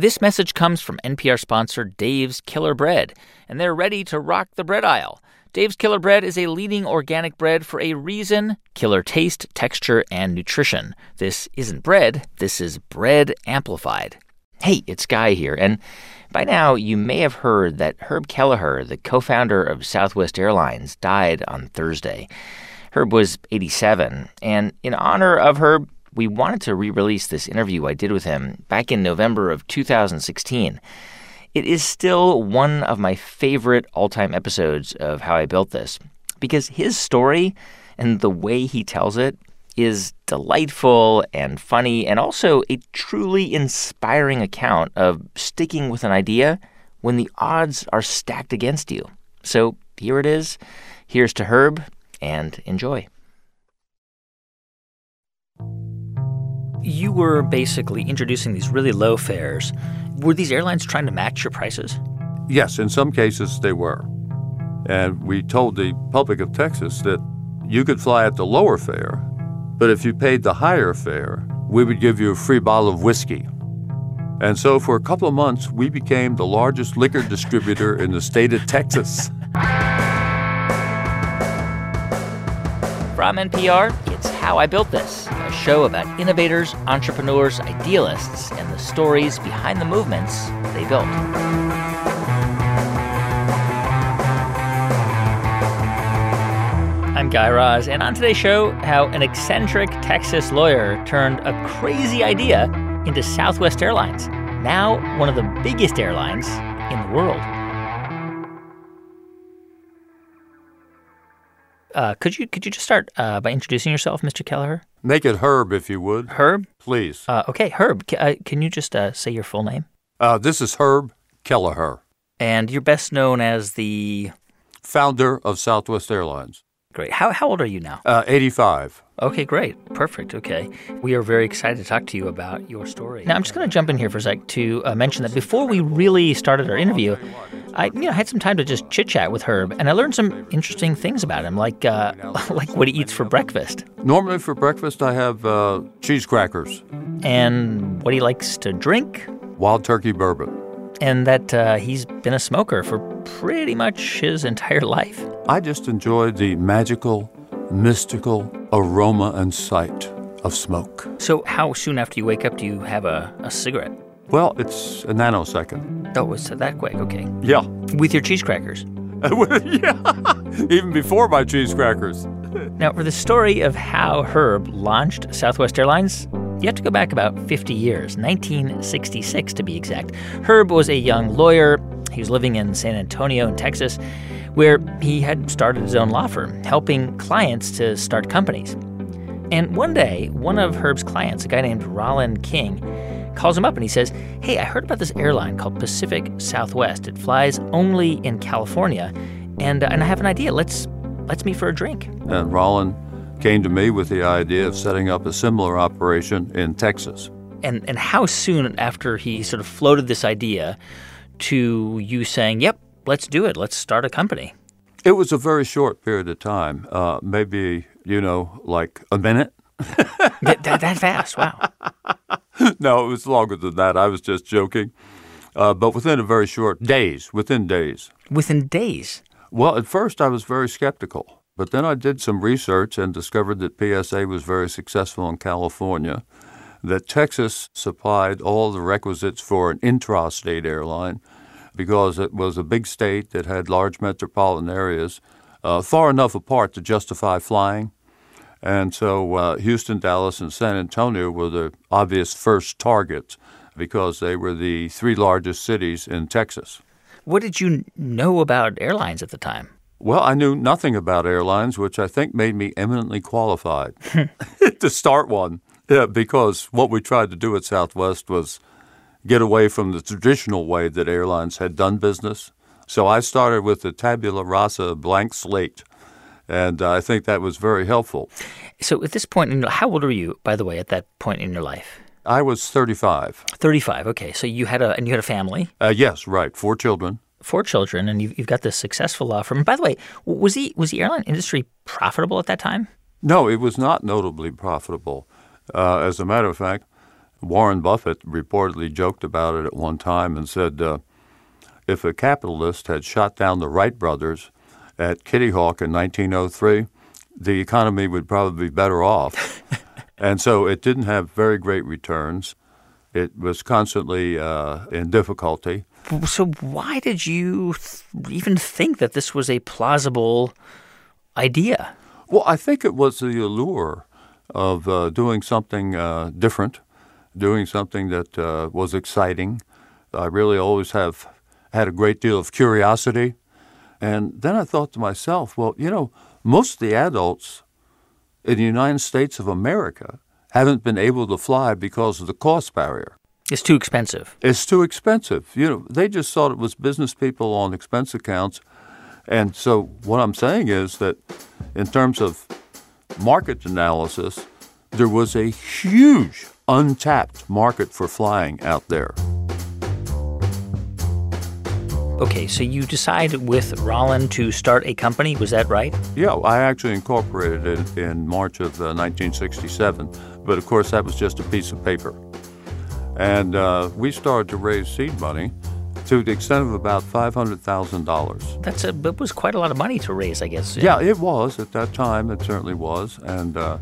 This message comes from NPR sponsor Dave's Killer Bread, and they're ready to rock the bread aisle. Dave's Killer Bread is a leading organic bread for a reason killer taste, texture, and nutrition. This isn't bread, this is bread amplified. Hey, it's Guy here, and by now you may have heard that Herb Kelleher, the co founder of Southwest Airlines, died on Thursday. Herb was 87, and in honor of Herb, we wanted to re release this interview I did with him back in November of 2016. It is still one of my favorite all time episodes of How I Built This because his story and the way he tells it is delightful and funny and also a truly inspiring account of sticking with an idea when the odds are stacked against you. So here it is. Here's to Herb and enjoy. You were basically introducing these really low fares. Were these airlines trying to match your prices? Yes, in some cases they were. And we told the public of Texas that you could fly at the lower fare, but if you paid the higher fare, we would give you a free bottle of whiskey. And so for a couple of months, we became the largest liquor distributor in the state of Texas. From NPR, How I Built This, a show about innovators, entrepreneurs, idealists, and the stories behind the movements they built. I'm Guy Raz, and on today's show, how an eccentric Texas lawyer turned a crazy idea into Southwest Airlines, now one of the biggest airlines in the world. Uh, could you could you just start uh, by introducing yourself, Mr. Kelleher? Make it Herb, if you would. Herb? Please. Uh, okay, Herb. C- uh, can you just uh, say your full name? Uh, this is Herb Kelleher, And you're best known as the founder of Southwest Airlines. Great. How how old are you now? Uh, 85. Okay, great. Perfect. Okay. We are very excited to talk to you about your story. Now, I'm just going to jump in here for a sec to uh, mention that before we really started our interview, I you know had some time to just chit chat with Herb, and I learned some interesting things about him, like uh, like what he eats for breakfast Normally for breakfast, I have uh, cheese crackers, and what he likes to drink, wild turkey bourbon. And that uh, he's been a smoker for pretty much his entire life. I just enjoy the magical, mystical aroma and sight of smoke. So, how soon after you wake up do you have a, a cigarette? Well, it's a nanosecond. Oh, it's that quick. Okay. Yeah. With your cheese crackers. yeah. Even before my cheese crackers. Now, for the story of how Herb launched Southwest Airlines, you have to go back about 50 years, 1966 to be exact. Herb was a young lawyer. He was living in San Antonio, in Texas, where he had started his own law firm, helping clients to start companies. And one day, one of Herb's clients, a guy named Rollin King, calls him up and he says, Hey, I heard about this airline called Pacific Southwest. It flies only in California, and, and I have an idea. Let's, let's meet for a drink. And Rollin came to me with the idea of setting up a similar operation in Texas. and and how soon after he sort of floated this idea to you saying, "Yep, let's do it. Let's start a company." It was a very short period of time, uh, maybe, you know, like a minute. that, that, that fast? Wow. no, it was longer than that. I was just joking. Uh, but within a very short days, within days. Within days. Well, at first I was very skeptical, but then I did some research and discovered that PSA was very successful in California, that Texas supplied all the requisites for an intrastate airline because it was a big state that had large metropolitan areas uh, far enough apart to justify flying. And so uh, Houston, Dallas, and San Antonio were the obvious first targets because they were the three largest cities in Texas. What did you know about airlines at the time? Well, I knew nothing about airlines, which I think made me eminently qualified to start one. Yeah, because what we tried to do at Southwest was get away from the traditional way that airlines had done business. So I started with the tabula rasa blank slate, and I think that was very helpful. So at this point, in, how old were you, by the way, at that point in your life? I was 35. Thirty-five. Okay, so you had a and you had a family, Uh, yes, right, four children. Four children, and you've, you've got this successful law firm. By the way, was the was the airline industry profitable at that time? No, it was not notably profitable. Uh, as a matter of fact, Warren Buffett reportedly joked about it at one time and said, uh, if a capitalist had shot down the Wright brothers at Kitty Hawk in 1903, the economy would probably be better off. and so it didn't have very great returns. It was constantly uh, in difficulty. So, why did you th- even think that this was a plausible idea? Well, I think it was the allure of uh, doing something uh, different, doing something that uh, was exciting. I really always have had a great deal of curiosity. And then I thought to myself, well, you know, most of the adults in the United States of America haven't been able to fly because of the cost barrier. It's too expensive. It's too expensive. You know, they just thought it was business people on expense accounts. And so what I'm saying is that in terms of market analysis, there was a huge untapped market for flying out there. Okay, so you decide with Rollin to start a company, was that right? Yeah, I actually incorporated it in March of uh, 1967, but of course that was just a piece of paper. And uh, we started to raise seed money to the extent of about $500,000. That's a, that was quite a lot of money to raise, I guess. Yeah, it was at that time. It certainly was. And uh,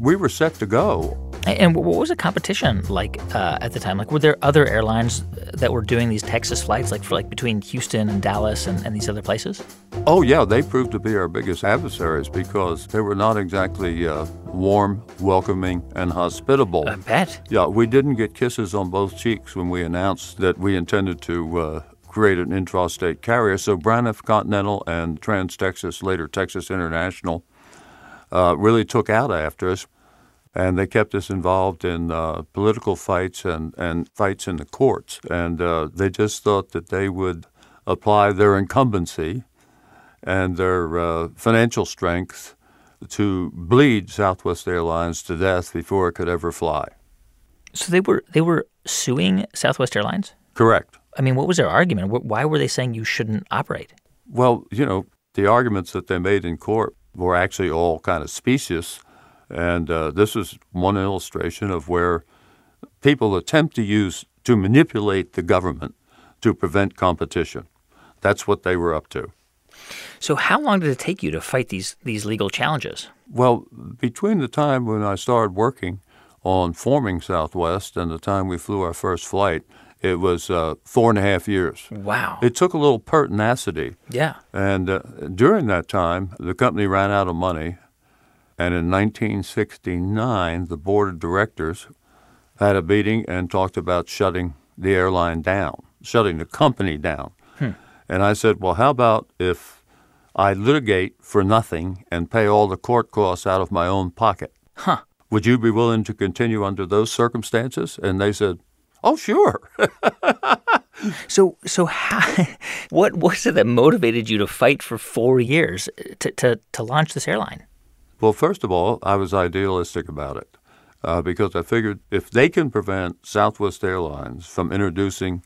we were set to go. And what was the competition like uh, at the time? Like, were there other airlines that were doing these Texas flights, like for like between Houston and Dallas and, and these other places? Oh yeah, they proved to be our biggest adversaries because they were not exactly uh, warm, welcoming, and hospitable. I bet. Yeah, we didn't get kisses on both cheeks when we announced that we intended to uh, create an intrastate carrier. So Braniff Continental and Trans Texas, later Texas International, uh, really took out after us and they kept us involved in uh, political fights and, and fights in the courts. And uh, they just thought that they would apply their incumbency and their uh, financial strength to bleed Southwest Airlines to death before it could ever fly. So they were they were suing Southwest Airlines. Correct. I mean, what was their argument? Why were they saying you shouldn't operate? Well, you know, the arguments that they made in court were actually all kind of specious and uh, this is one illustration of where people attempt to use to manipulate the government to prevent competition. That's what they were up to. So, how long did it take you to fight these these legal challenges? Well, between the time when I started working on forming Southwest and the time we flew our first flight, it was uh, four and a half years. Wow! It took a little pertinacity. Yeah. And uh, during that time, the company ran out of money, and in 1969, the board of directors had a meeting and talked about shutting the airline down, shutting the company down. Hmm. And I said, well, how about if I litigate for nothing and pay all the court costs out of my own pocket? Huh. Would you be willing to continue under those circumstances? And they said, oh, sure. so, so how, what was it that motivated you to fight for four years to, to, to launch this airline? Well, first of all, I was idealistic about it uh, because I figured if they can prevent Southwest Airlines from introducing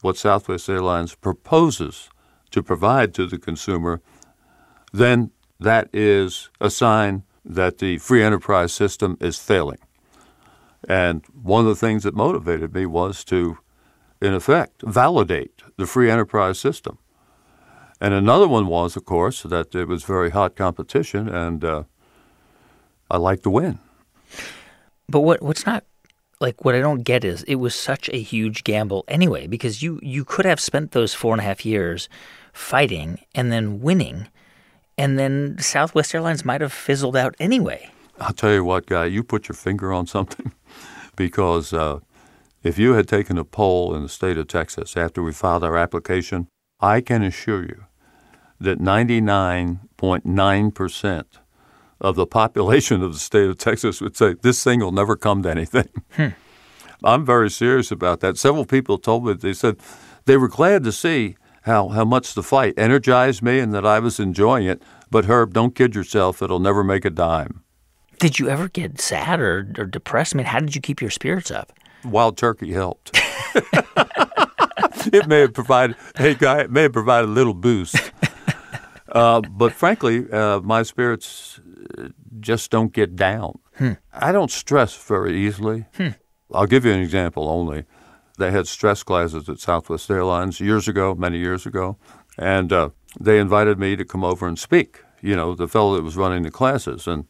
what Southwest Airlines proposes to provide to the consumer, then that is a sign that the free enterprise system is failing. And one of the things that motivated me was to, in effect, validate the free enterprise system. And another one was, of course, that it was very hot competition, and uh, I like to win. But what what's not like what I don't get is it was such a huge gamble anyway because you you could have spent those four and a half years fighting and then winning, and then Southwest Airlines might have fizzled out anyway. I'll tell you what, guy, you put your finger on something because uh, if you had taken a poll in the state of Texas after we filed our application, I can assure you that 99.9 percent of the population of the state of Texas would say this thing will never come to anything. Hmm. I'm very serious about that. Several people told me they said they were glad to see how, how much the fight energized me and that I was enjoying it. But Herb, don't kid yourself; it'll never make a dime. Did you ever get sad or, or depressed? I mean, how did you keep your spirits up? Wild turkey helped. it may have provided, hey guy, it may have provided a little boost. Uh, but frankly, uh, my spirits just don't get down. Hmm. I don't stress very easily. Hmm. I'll give you an example only. They had stress classes at Southwest Airlines years ago, many years ago, and uh, they invited me to come over and speak. You know, the fellow that was running the classes, and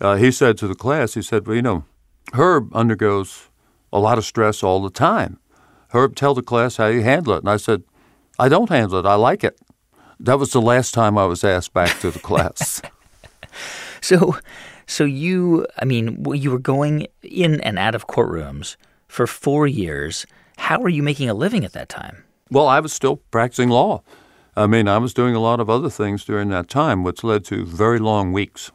uh, he said to the class, he said, "Well, you know, Herb undergoes a lot of stress all the time. Herb, tell the class how you handle it." And I said, "I don't handle it. I like it." That was the last time I was asked back to the class. So, so you, I mean, you were going in and out of courtrooms for four years. How were you making a living at that time? Well, I was still practicing law. I mean, I was doing a lot of other things during that time, which led to very long weeks.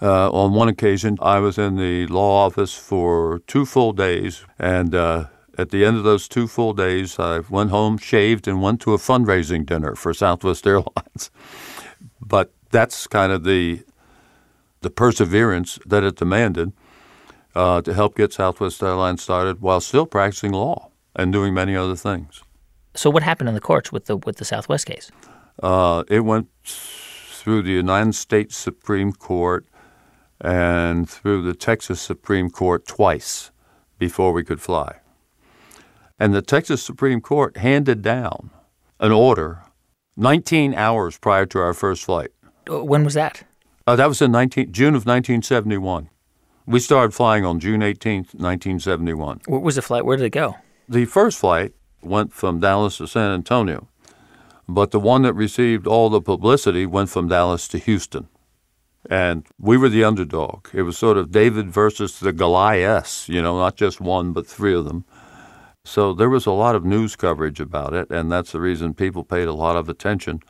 Uh, on one occasion, I was in the law office for two full days, and uh, at the end of those two full days, I went home, shaved, and went to a fundraising dinner for Southwest Airlines. but that's kind of the the perseverance that it demanded uh, to help get Southwest Airlines started while still practicing law and doing many other things. So, what happened in the courts with the with the Southwest case? Uh, it went through the United States Supreme Court and through the Texas Supreme Court twice before we could fly. And the Texas Supreme Court handed down an order 19 hours prior to our first flight. Uh, when was that? Uh, that was in 19, June of 1971. We started flying on June 18th, 1971. What was the flight? Where did it go? The first flight went from Dallas to San Antonio, but the one that received all the publicity went from Dallas to Houston. And we were the underdog. It was sort of David versus the Goliaths, you know, not just one, but three of them. So there was a lot of news coverage about it, and that's the reason people paid a lot of attention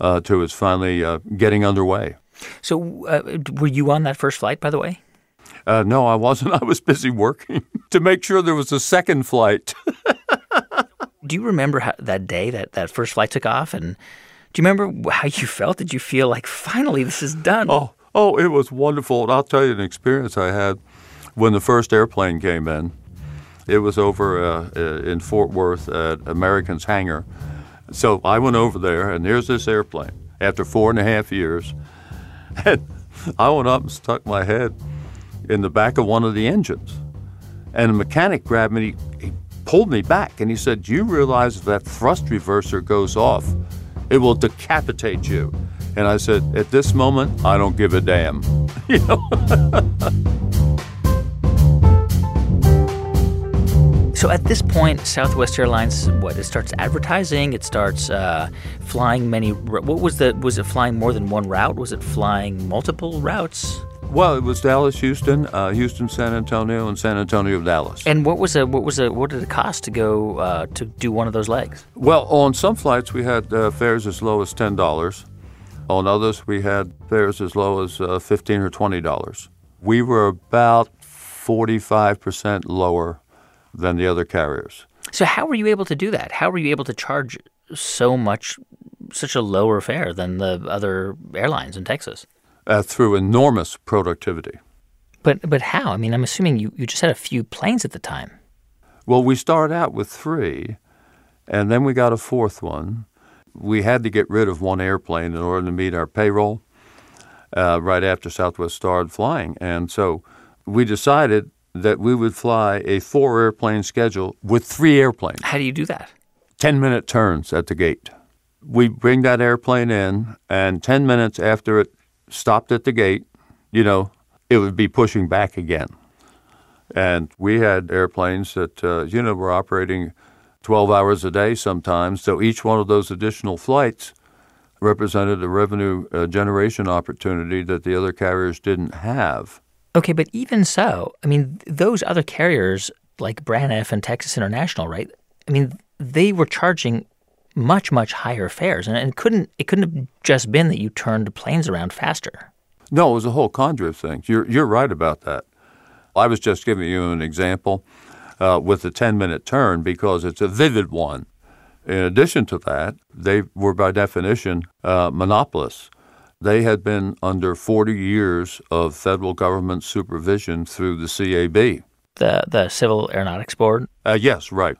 uh, to its finally uh, getting underway. So, uh, were you on that first flight, by the way? Uh, no, I wasn't. I was busy working to make sure there was a second flight. do you remember how, that day that that first flight took off? And do you remember how you felt? Did you feel like finally this is done? Oh, oh, it was wonderful. And I'll tell you an experience I had when the first airplane came in. It was over uh, uh in Fort Worth at American's hangar. So I went over there, and there's this airplane after four and a half years. And I went up and stuck my head in the back of one of the engines. And the mechanic grabbed me, he, he pulled me back, and he said, Do you realize if that thrust reverser goes off, it will decapitate you? And I said, At this moment, I don't give a damn. you know? So at this point, Southwest Airlines, what it starts advertising, it starts uh, flying many. What was the? Was it flying more than one route? Was it flying multiple routes? Well, it was Dallas, Houston, uh, Houston, San Antonio, and San Antonio, Dallas. And what was a what was a what did it cost to go uh, to do one of those legs? Well, on some flights we had uh, fares as low as ten dollars. On others, we had fares as low as uh, fifteen or twenty dollars. We were about forty-five percent lower than the other carriers. So how were you able to do that? How were you able to charge so much, such a lower fare than the other airlines in Texas? Uh, through enormous productivity. But but how? I mean, I'm assuming you, you just had a few planes at the time. Well, we started out with three, and then we got a fourth one. We had to get rid of one airplane in order to meet our payroll uh, right after Southwest started flying. And so we decided that we would fly a four airplane schedule with three airplanes. How do you do that? 10 minute turns at the gate. We bring that airplane in, and 10 minutes after it stopped at the gate, you know, it would be pushing back again. And we had airplanes that, uh, you know, were operating 12 hours a day sometimes. So each one of those additional flights represented a revenue uh, generation opportunity that the other carriers didn't have. Okay, but even so, I mean, those other carriers like Braniff and Texas International, right? I mean, they were charging much much higher fares, and it couldn't it couldn't have just been that you turned planes around faster. No, it was a whole conjure of things. You're you're right about that. I was just giving you an example uh, with the ten minute turn because it's a vivid one. In addition to that, they were by definition uh, monopolists. They had been under 40 years of federal government supervision through the CAB. The, the Civil Aeronautics Board? Uh, yes, right.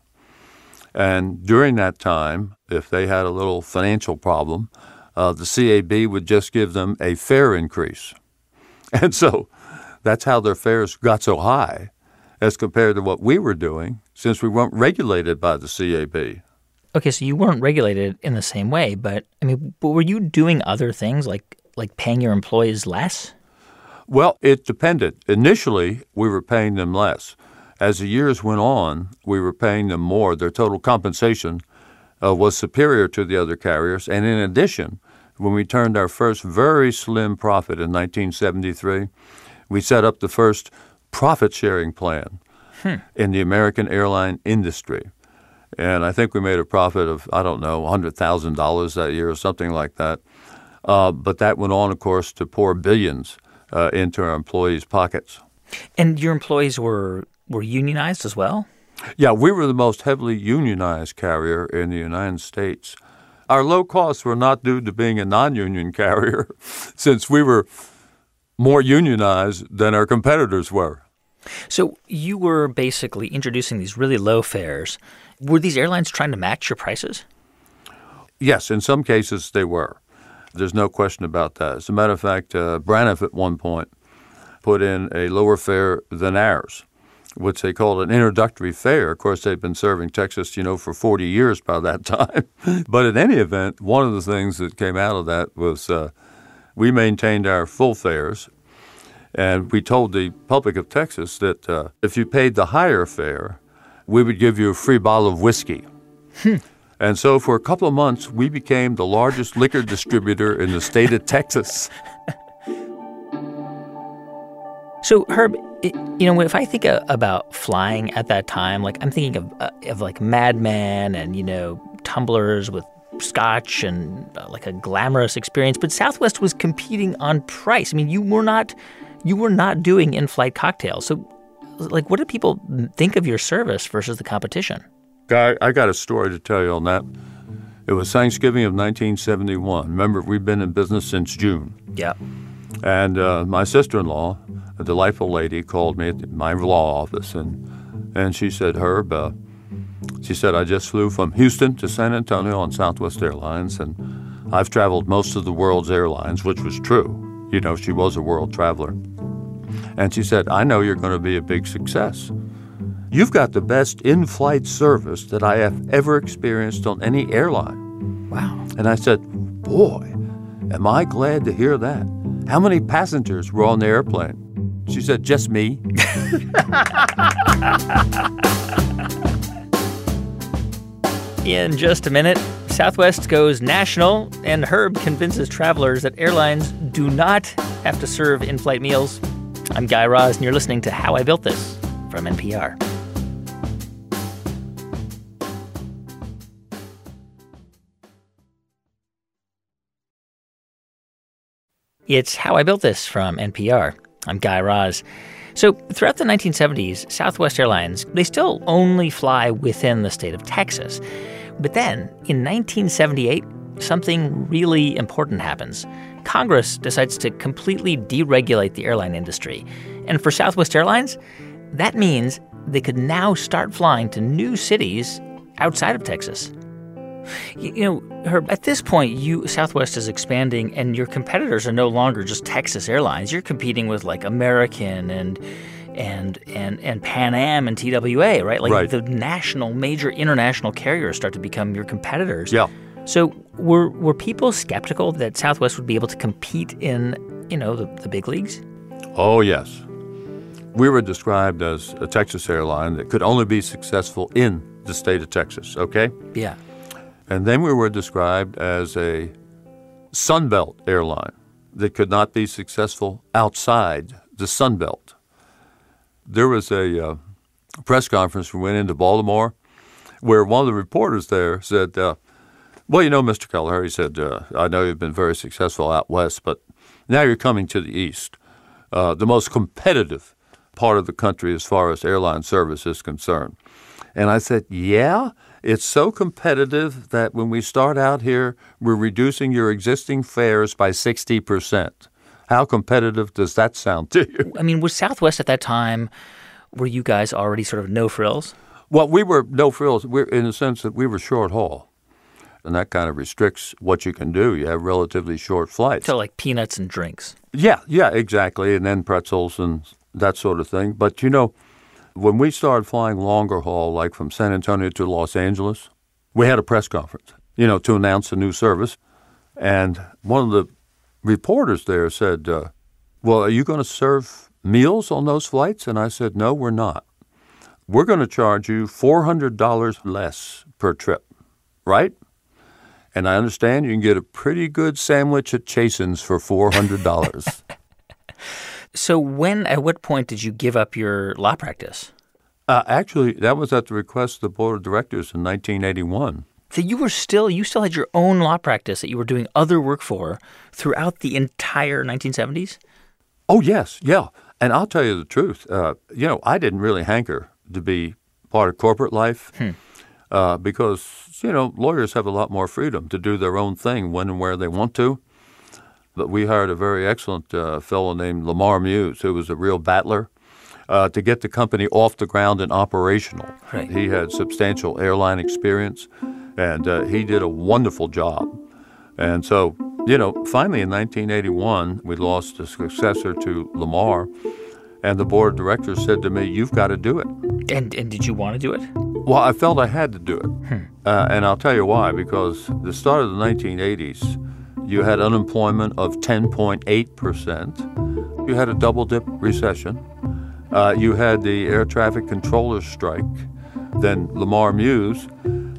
And during that time, if they had a little financial problem, uh, the CAB would just give them a fare increase. And so that's how their fares got so high. as compared to what we were doing since we weren't regulated by the CAB. Okay, so you weren't regulated in the same way, but I mean, but were you doing other things like like paying your employees less? Well, it depended. Initially, we were paying them less. As the years went on, we were paying them more. Their total compensation uh, was superior to the other carriers. And in addition, when we turned our first very slim profit in 1973, we set up the first profit sharing plan hmm. in the American airline industry. And I think we made a profit of, I don't know, $100,000 that year or something like that. Uh, but that went on, of course, to pour billions uh, into our employees' pockets. And your employees were, were unionized as well? Yeah, we were the most heavily unionized carrier in the United States. Our low costs were not due to being a non union carrier, since we were more unionized than our competitors were. So you were basically introducing these really low fares. Were these airlines trying to match your prices? Yes, in some cases they were. There's no question about that. As a matter of fact, uh, Braniff at one point put in a lower fare than ours, which they called an introductory fare. Of course, they've been serving Texas, you know, for 40 years by that time. but in any event, one of the things that came out of that was uh, we maintained our full fares, and we told the public of Texas that uh, if you paid the higher fare, we would give you a free bottle of whiskey. Hmm. And so for a couple of months, we became the largest liquor distributor in the state of Texas. So, Herb, you know, if I think about flying at that time, like I'm thinking of, uh, of like Mad Men and, you know, tumblers with scotch and uh, like a glamorous experience. But Southwest was competing on price. I mean, you were not you were not doing in-flight cocktails. So, like, what do people think of your service versus the competition? I, I got a story to tell you on that. It was Thanksgiving of 1971. Remember, we've been in business since June. Yeah. And uh, my sister-in-law, a delightful lady, called me at my law office, and and she said, Herb, uh, she said, I just flew from Houston to San Antonio on Southwest Airlines, and I've traveled most of the world's airlines, which was true. You know, she was a world traveler. And she said, I know you're going to be a big success. You've got the best in flight service that I have ever experienced on any airline. Wow. And I said, Boy, am I glad to hear that. How many passengers were on the airplane? She said, Just me. In just a minute, Southwest goes national, and Herb convinces travelers that airlines do not have to serve in flight meals. I'm Guy Raz, and you're listening to How I Built This from NPR. It's How I Built This from NPR. I'm Guy Raz. So, throughout the 1970s, Southwest Airlines, they still only fly within the state of Texas. But then, in 1978, something really important happens. Congress decides to completely deregulate the airline industry. And for Southwest Airlines, that means they could now start flying to new cities outside of Texas. You know, Herb, at this point, you Southwest is expanding, and your competitors are no longer just Texas Airlines. You're competing with like American and and and and Pan Am and TWA, right? Like right. the national, major international carriers start to become your competitors. Yeah. So were were people skeptical that Southwest would be able to compete in you know the, the big leagues? Oh yes. We were described as a Texas airline that could only be successful in the state of Texas, okay? Yeah. And then we were described as a Sunbelt airline that could not be successful outside the Sunbelt. There was a uh, press conference we went into Baltimore where one of the reporters there said, uh, Well, you know, Mr. Keller, he said, uh, I know you've been very successful out west, but now you're coming to the east, uh, the most competitive part of the country as far as airline service is concerned. And I said, Yeah, it's so competitive that when we start out here, we're reducing your existing fares by 60%. How competitive does that sound to you? I mean, was Southwest at that time, were you guys already sort of no frills? Well, we were no frills we're, in the sense that we were short haul. And that kind of restricts what you can do. You have relatively short flights. So, like peanuts and drinks. Yeah, yeah, exactly. And then pretzels and that sort of thing. But, you know, when we started flying longer haul, like from San Antonio to Los Angeles, we had a press conference, you know, to announce a new service. And one of the reporters there said, uh, Well, are you going to serve meals on those flights? And I said, No, we're not. We're going to charge you $400 less per trip, right? And I understand you can get a pretty good sandwich at Chasen's for $400. So when, at what point did you give up your law practice? uh, actually, that was at the request of the board of directors in 1981. So you were still, you still had your own law practice that you were doing other work for throughout the entire 1970s? Oh, yes, yeah. And I'll tell you the truth. Uh, you know, I didn't really hanker to be part of corporate life uh, because, you know, lawyers have a lot more freedom to do their own thing when and where they want to. But we hired a very excellent uh, fellow named Lamar Muse, who was a real battler, uh, to get the company off the ground and operational. Right. He had substantial airline experience, and uh, he did a wonderful job. And so, you know, finally in 1981, we lost a successor to Lamar, and the board of directors said to me, You've got to do it. And, and did you want to do it? Well, I felt I had to do it. Uh, and I'll tell you why. Because the start of the 1980s, you had unemployment of 10.8%. You had a double dip recession. Uh, you had the air traffic controllers strike. Then Lamar Muse,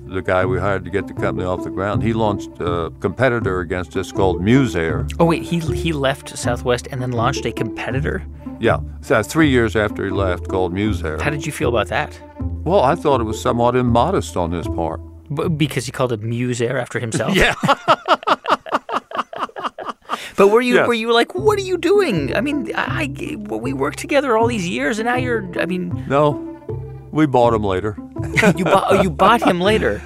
the guy we hired to get the company off the ground, he launched a competitor against us called Muse Air. Oh, wait, he, he left Southwest and then launched a competitor? Yeah, so three years after he left, called Muse Air. How did you feel about that? Well, I thought it was somewhat immodest on his part. B- because he called it Muse Air after himself? Yeah. But were you Yes. were you like, what are you doing? I mean, I, I we worked together all these years, and now you're. I mean, No, we bought him later. You bought oh, you bought him later.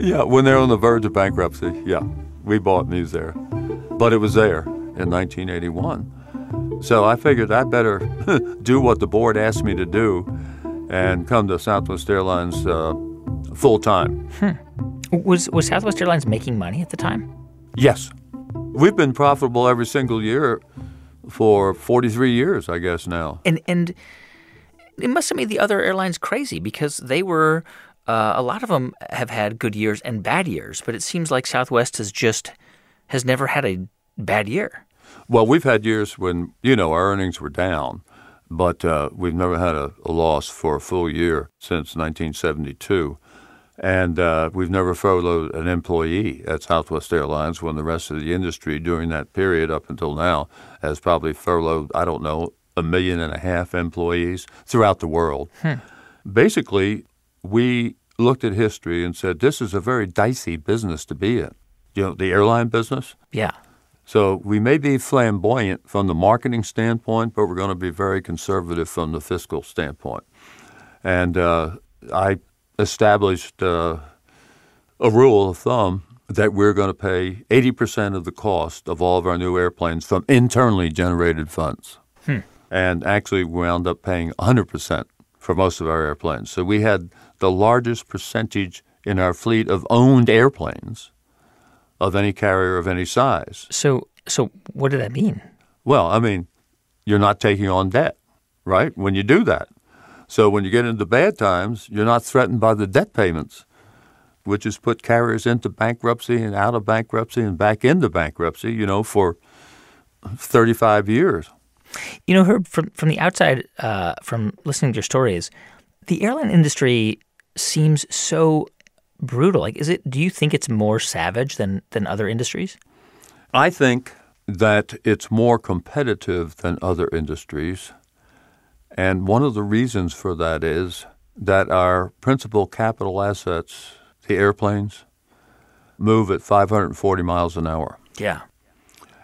Yeah, when they're on the verge of bankruptcy, yeah, we bought Muse Air. But it was there in 1981. So I figured I better do what the board asked me to do and come to Southwest Airlines uh, full time. Was was Southwest Airlines making money at the time? Yes. We've been profitable every single year for 43 years, I guess, now. And and it must have made the other airlines crazy because they were. Uh, a lot of them have had good years and bad years, but it seems like Southwest has just has never had a bad year. Well, we've had years when, you know, our earnings were down, but uh, we've never had a, a loss for a full year since 1972. And uh, we've never furloughed an employee at Southwest Airlines when the rest of the industry during that period up until now has probably furloughed, I don't know, a million and a half employees throughout the world. Basically, we looked at history and said, this is a very dicey business to be in. You know, the airline business, Yeah. so we may be flamboyant from the marketing standpoint, but we're going to be very conservative from the fiscal standpoint. And uh, I established uh, a rule of thumb that we're going to pay 80% of the cost of all of our new airplanes from internally generated funds. And actually, we wound up paying 100% for most of our airplanes. So we had the largest percentage in our fleet of owned airplanes of any carrier of any size. So so what did that mean? Well, I mean, you're not taking on debt, right? When you do that. So when you get into bad times, you're not threatened by the debt payments, which has put carriers into bankruptcy and out of bankruptcy and back into bankruptcy, you know, for 35 years. You know, Herb, from from the outside, uh, from listening to your stories, the airline industry seems so brutal. Like, is it? Do you think it's more savage than than other industries? I think that it's more competitive than other industries. And one of the reasons for that is that our principal capital assets, the airplanes, move at 540 miles an hour. Yeah.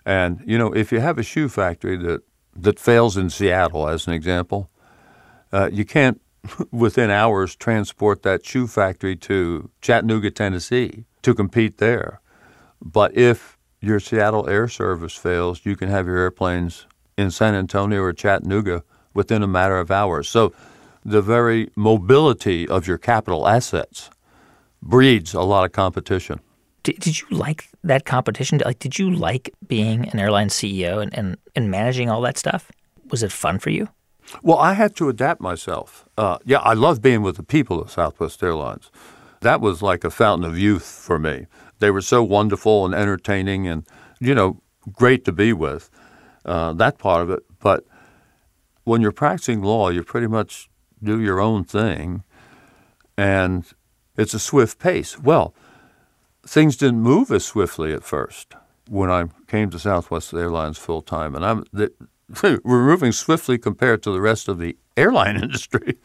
And, you know, if you have a shoe factory that, that fails in Seattle, as an example, uh, you can't within hours transport that shoe factory to Chattanooga, Tennessee to compete there. But if your Seattle air service fails, you can have your airplanes in San Antonio or Chattanooga within a matter of hours. So the very mobility of your capital assets breeds a lot of competition. Did, did you like that competition? Like, did you like being an airline CEO and, and, and managing all that stuff? Was it fun for you? Well, I had to adapt myself. Uh, yeah, I love being with the people of Southwest Airlines. That was like a fountain of youth for me. They were so wonderful and entertaining and, you know, great to be with. Uh, that part of it. But when you're practicing law, you pretty much do your own thing, and it's a swift pace. Well, things didn't move as swiftly at first when I came to Southwest Airlines full time, and I'm we're moving swiftly compared to the rest of the airline industry,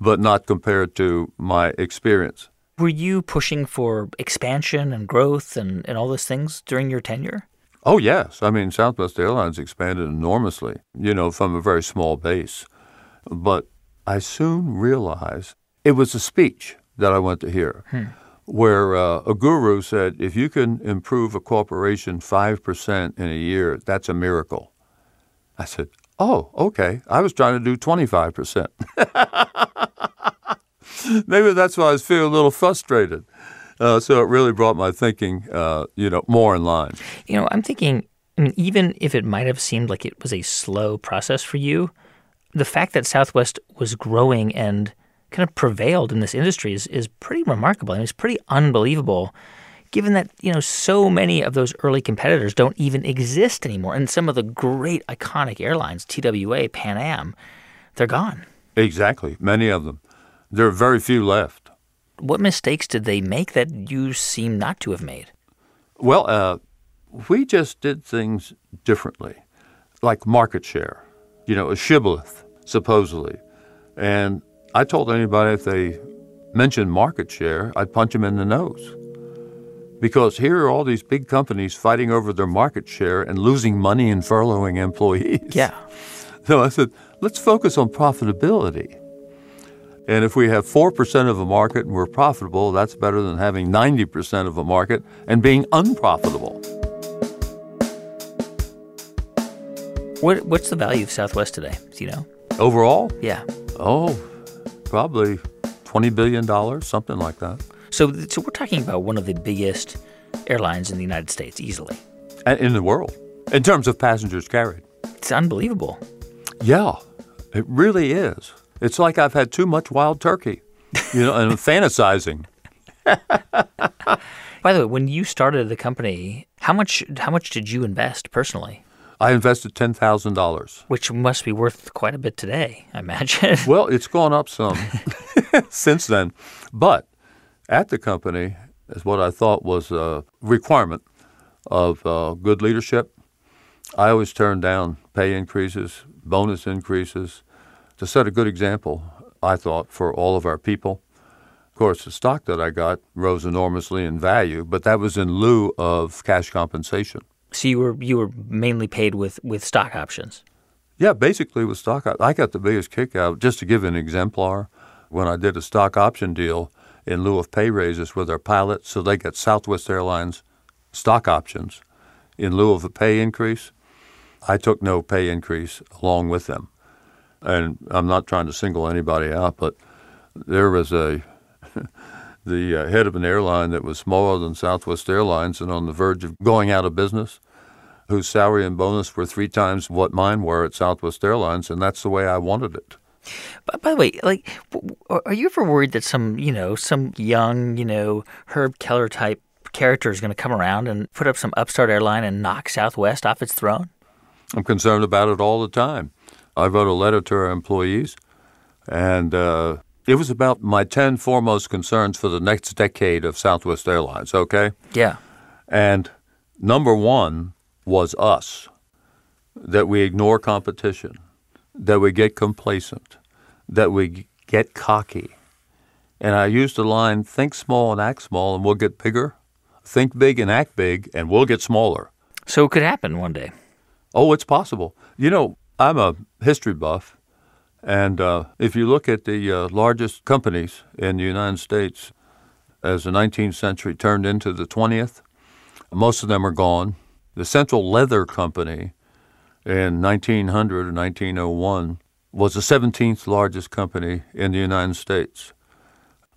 but not compared to my experience. Were you pushing for expansion and growth and, and all those things during your tenure? Oh, yes. I mean, Southwest Airlines expanded enormously, you know, from a very small base. But I soon realized it was a speech that I went to hear hmm. Where uh, a guru said, if you can improve a corporation 5% in a year, that's a miracle. I said, oh, okay. I was trying to do 25%. Maybe that's why I was feeling a little frustrated. Uh, so it really brought my thinking, uh, you know, more in line. You know, I'm thinking, I mean, even if it might have seemed like it was a slow process for you, the fact that Southwest was growing and kind of prevailed in this industry is, is pretty remarkable. I mean, it's pretty unbelievable given that, you know, so many of those early competitors don't even exist anymore. And some of the great iconic airlines, TWA, Pan Am, they're gone. Exactly. Many of them. There are very few left. What mistakes did they make that you seem not to have made? Well, uh, we just did things differently, like market share. You know, a shibboleth, supposedly. And I told anybody if they mentioned market share, I'd punch them in the nose. Because here are all these big companies fighting over their market share and losing money and furloughing employees. Yeah. So I said, let's focus on profitability. And if we have 4% of a market and we're profitable, that's better than having 90% of a market and being unprofitable. What, what's the value of Southwest today? Do you know? Overall? Yeah. Oh, probably $20 billion, something like that. So, so we're talking about one of the biggest airlines in the United States, easily. And in the world, in terms of passengers carried. It's unbelievable. Yeah, it really is. It's like I've had too much wild turkey, you know, and fantasizing. By the way, when you started the company, how much how much did you invest personally? I invested ten thousand dollars, which must be worth quite a bit today, I imagine. well, it's gone up some since then, but at the company is what I thought was a requirement of uh, good leadership. I always turned down pay increases, bonus increases, to set a good example, I thought, for all of our people. Of course, the stock that I got rose enormously in value, but that was in lieu of cash compensation. So you were you were mainly paid with, with stock options. Yeah, basically with stock. I got the biggest kick out. Just to give an exemplar, when I did a stock option deal in lieu of pay raises with our pilots, so they get Southwest Airlines stock options in lieu of a pay increase. I took no pay increase along with them and I'm not trying to single anybody out, but there was a the uh, head of an airline that was smaller than Southwest Airlines and on the verge of going out of business, whose salary and bonus were three times what mine were at Southwest Airlines, and that's the way I wanted it. But by the way, like, are you ever worried that some, you know, some young, you know, Herb Kelleher type character is going to come around and put up some upstart airline and knock Southwest off its throne? I'm concerned about it all the time. I wrote a letter to our employees, and uh, it was about my 10 foremost concerns for the next decade of Southwest Airlines, okay? Yeah. And number one was us that we ignore competition, that we get complacent, that we get cocky. And I used the line think small and act small, and we'll get bigger. Think big and act big, and we'll get smaller. So it could happen one day. Oh, it's possible. You know, I'm a history buff, and uh, if you look at the uh, largest companies in the United States as the 19th century turned into the 20th, most of them are gone. The Central Leather Company in 1900 or 1901 was the 17th largest company in the United States,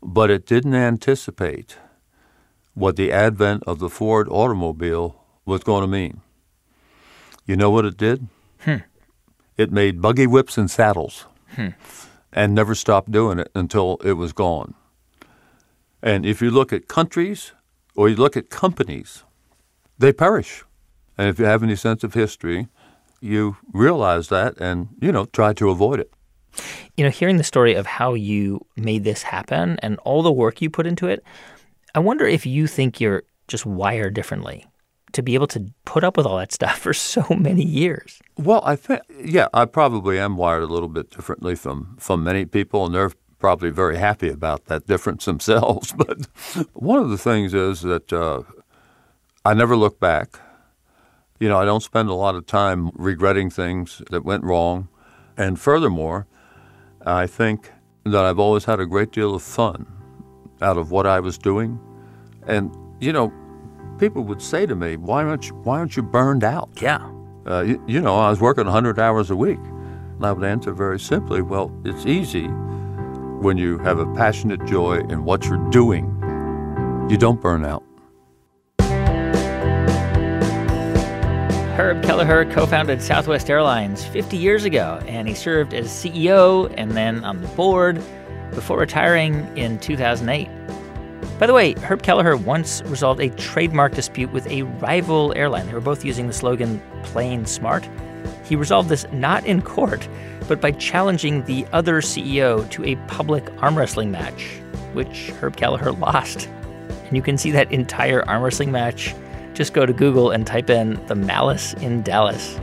but it didn't anticipate what the advent of the Ford automobile was going to mean. You know what it did? Hmm it made buggy whips and saddles hmm. and never stopped doing it until it was gone. And if you look at countries or you look at companies, they perish. And if you have any sense of history, you realize that and, you know, try to avoid it. You know, hearing the story of how you made this happen and all the work you put into it, I wonder if you think you're just wired differently to be able to put up with all that stuff for so many years. Well, I think yeah, I probably am wired a little bit differently from from many people, and they're probably very happy about that difference themselves. But one of the things is that uh, I never look back. You know, I don't spend a lot of time regretting things that went wrong, and furthermore, I think that I've always had a great deal of fun out of what I was doing, and you know people would say to me, "Why aren't you, why aren't you burned out?" Yeah. Uh, you, you, know, I was working 100 hours a week. And I would answer very simply, "Well, it's easy when you have a passionate joy in what you're doing. You don't burn out." Herb Kelleher co founded Southwest Airlines 50 years ago, and he served as CEO and then on the board before retiring in 2008. By the way, Herb Kelleher once resolved a trademark dispute with a rival airline. They were both using the slogan Plane Smart. He resolved this not in court, but by challenging the other CEO to a public arm wrestling match, which Herb Kelleher lost. And you can see that entire arm wrestling match. Just go to Google and type in the Malice in Dallas.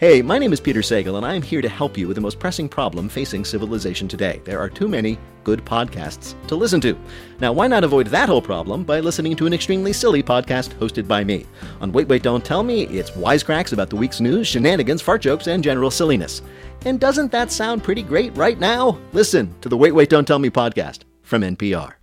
Hey, my name is Peter Sagal, and I'm here to help you with the most pressing problem facing civilization today. There are too many good podcasts to listen to. Now, why not avoid that whole problem by listening to an extremely silly podcast hosted by me? On Wait, Wait, Don't Tell Me, it's wisecracks about the week's news, shenanigans, fart jokes, and general silliness. And doesn't that sound pretty great right now? Listen to the Wait, Wait, Don't Tell Me podcast from NPR.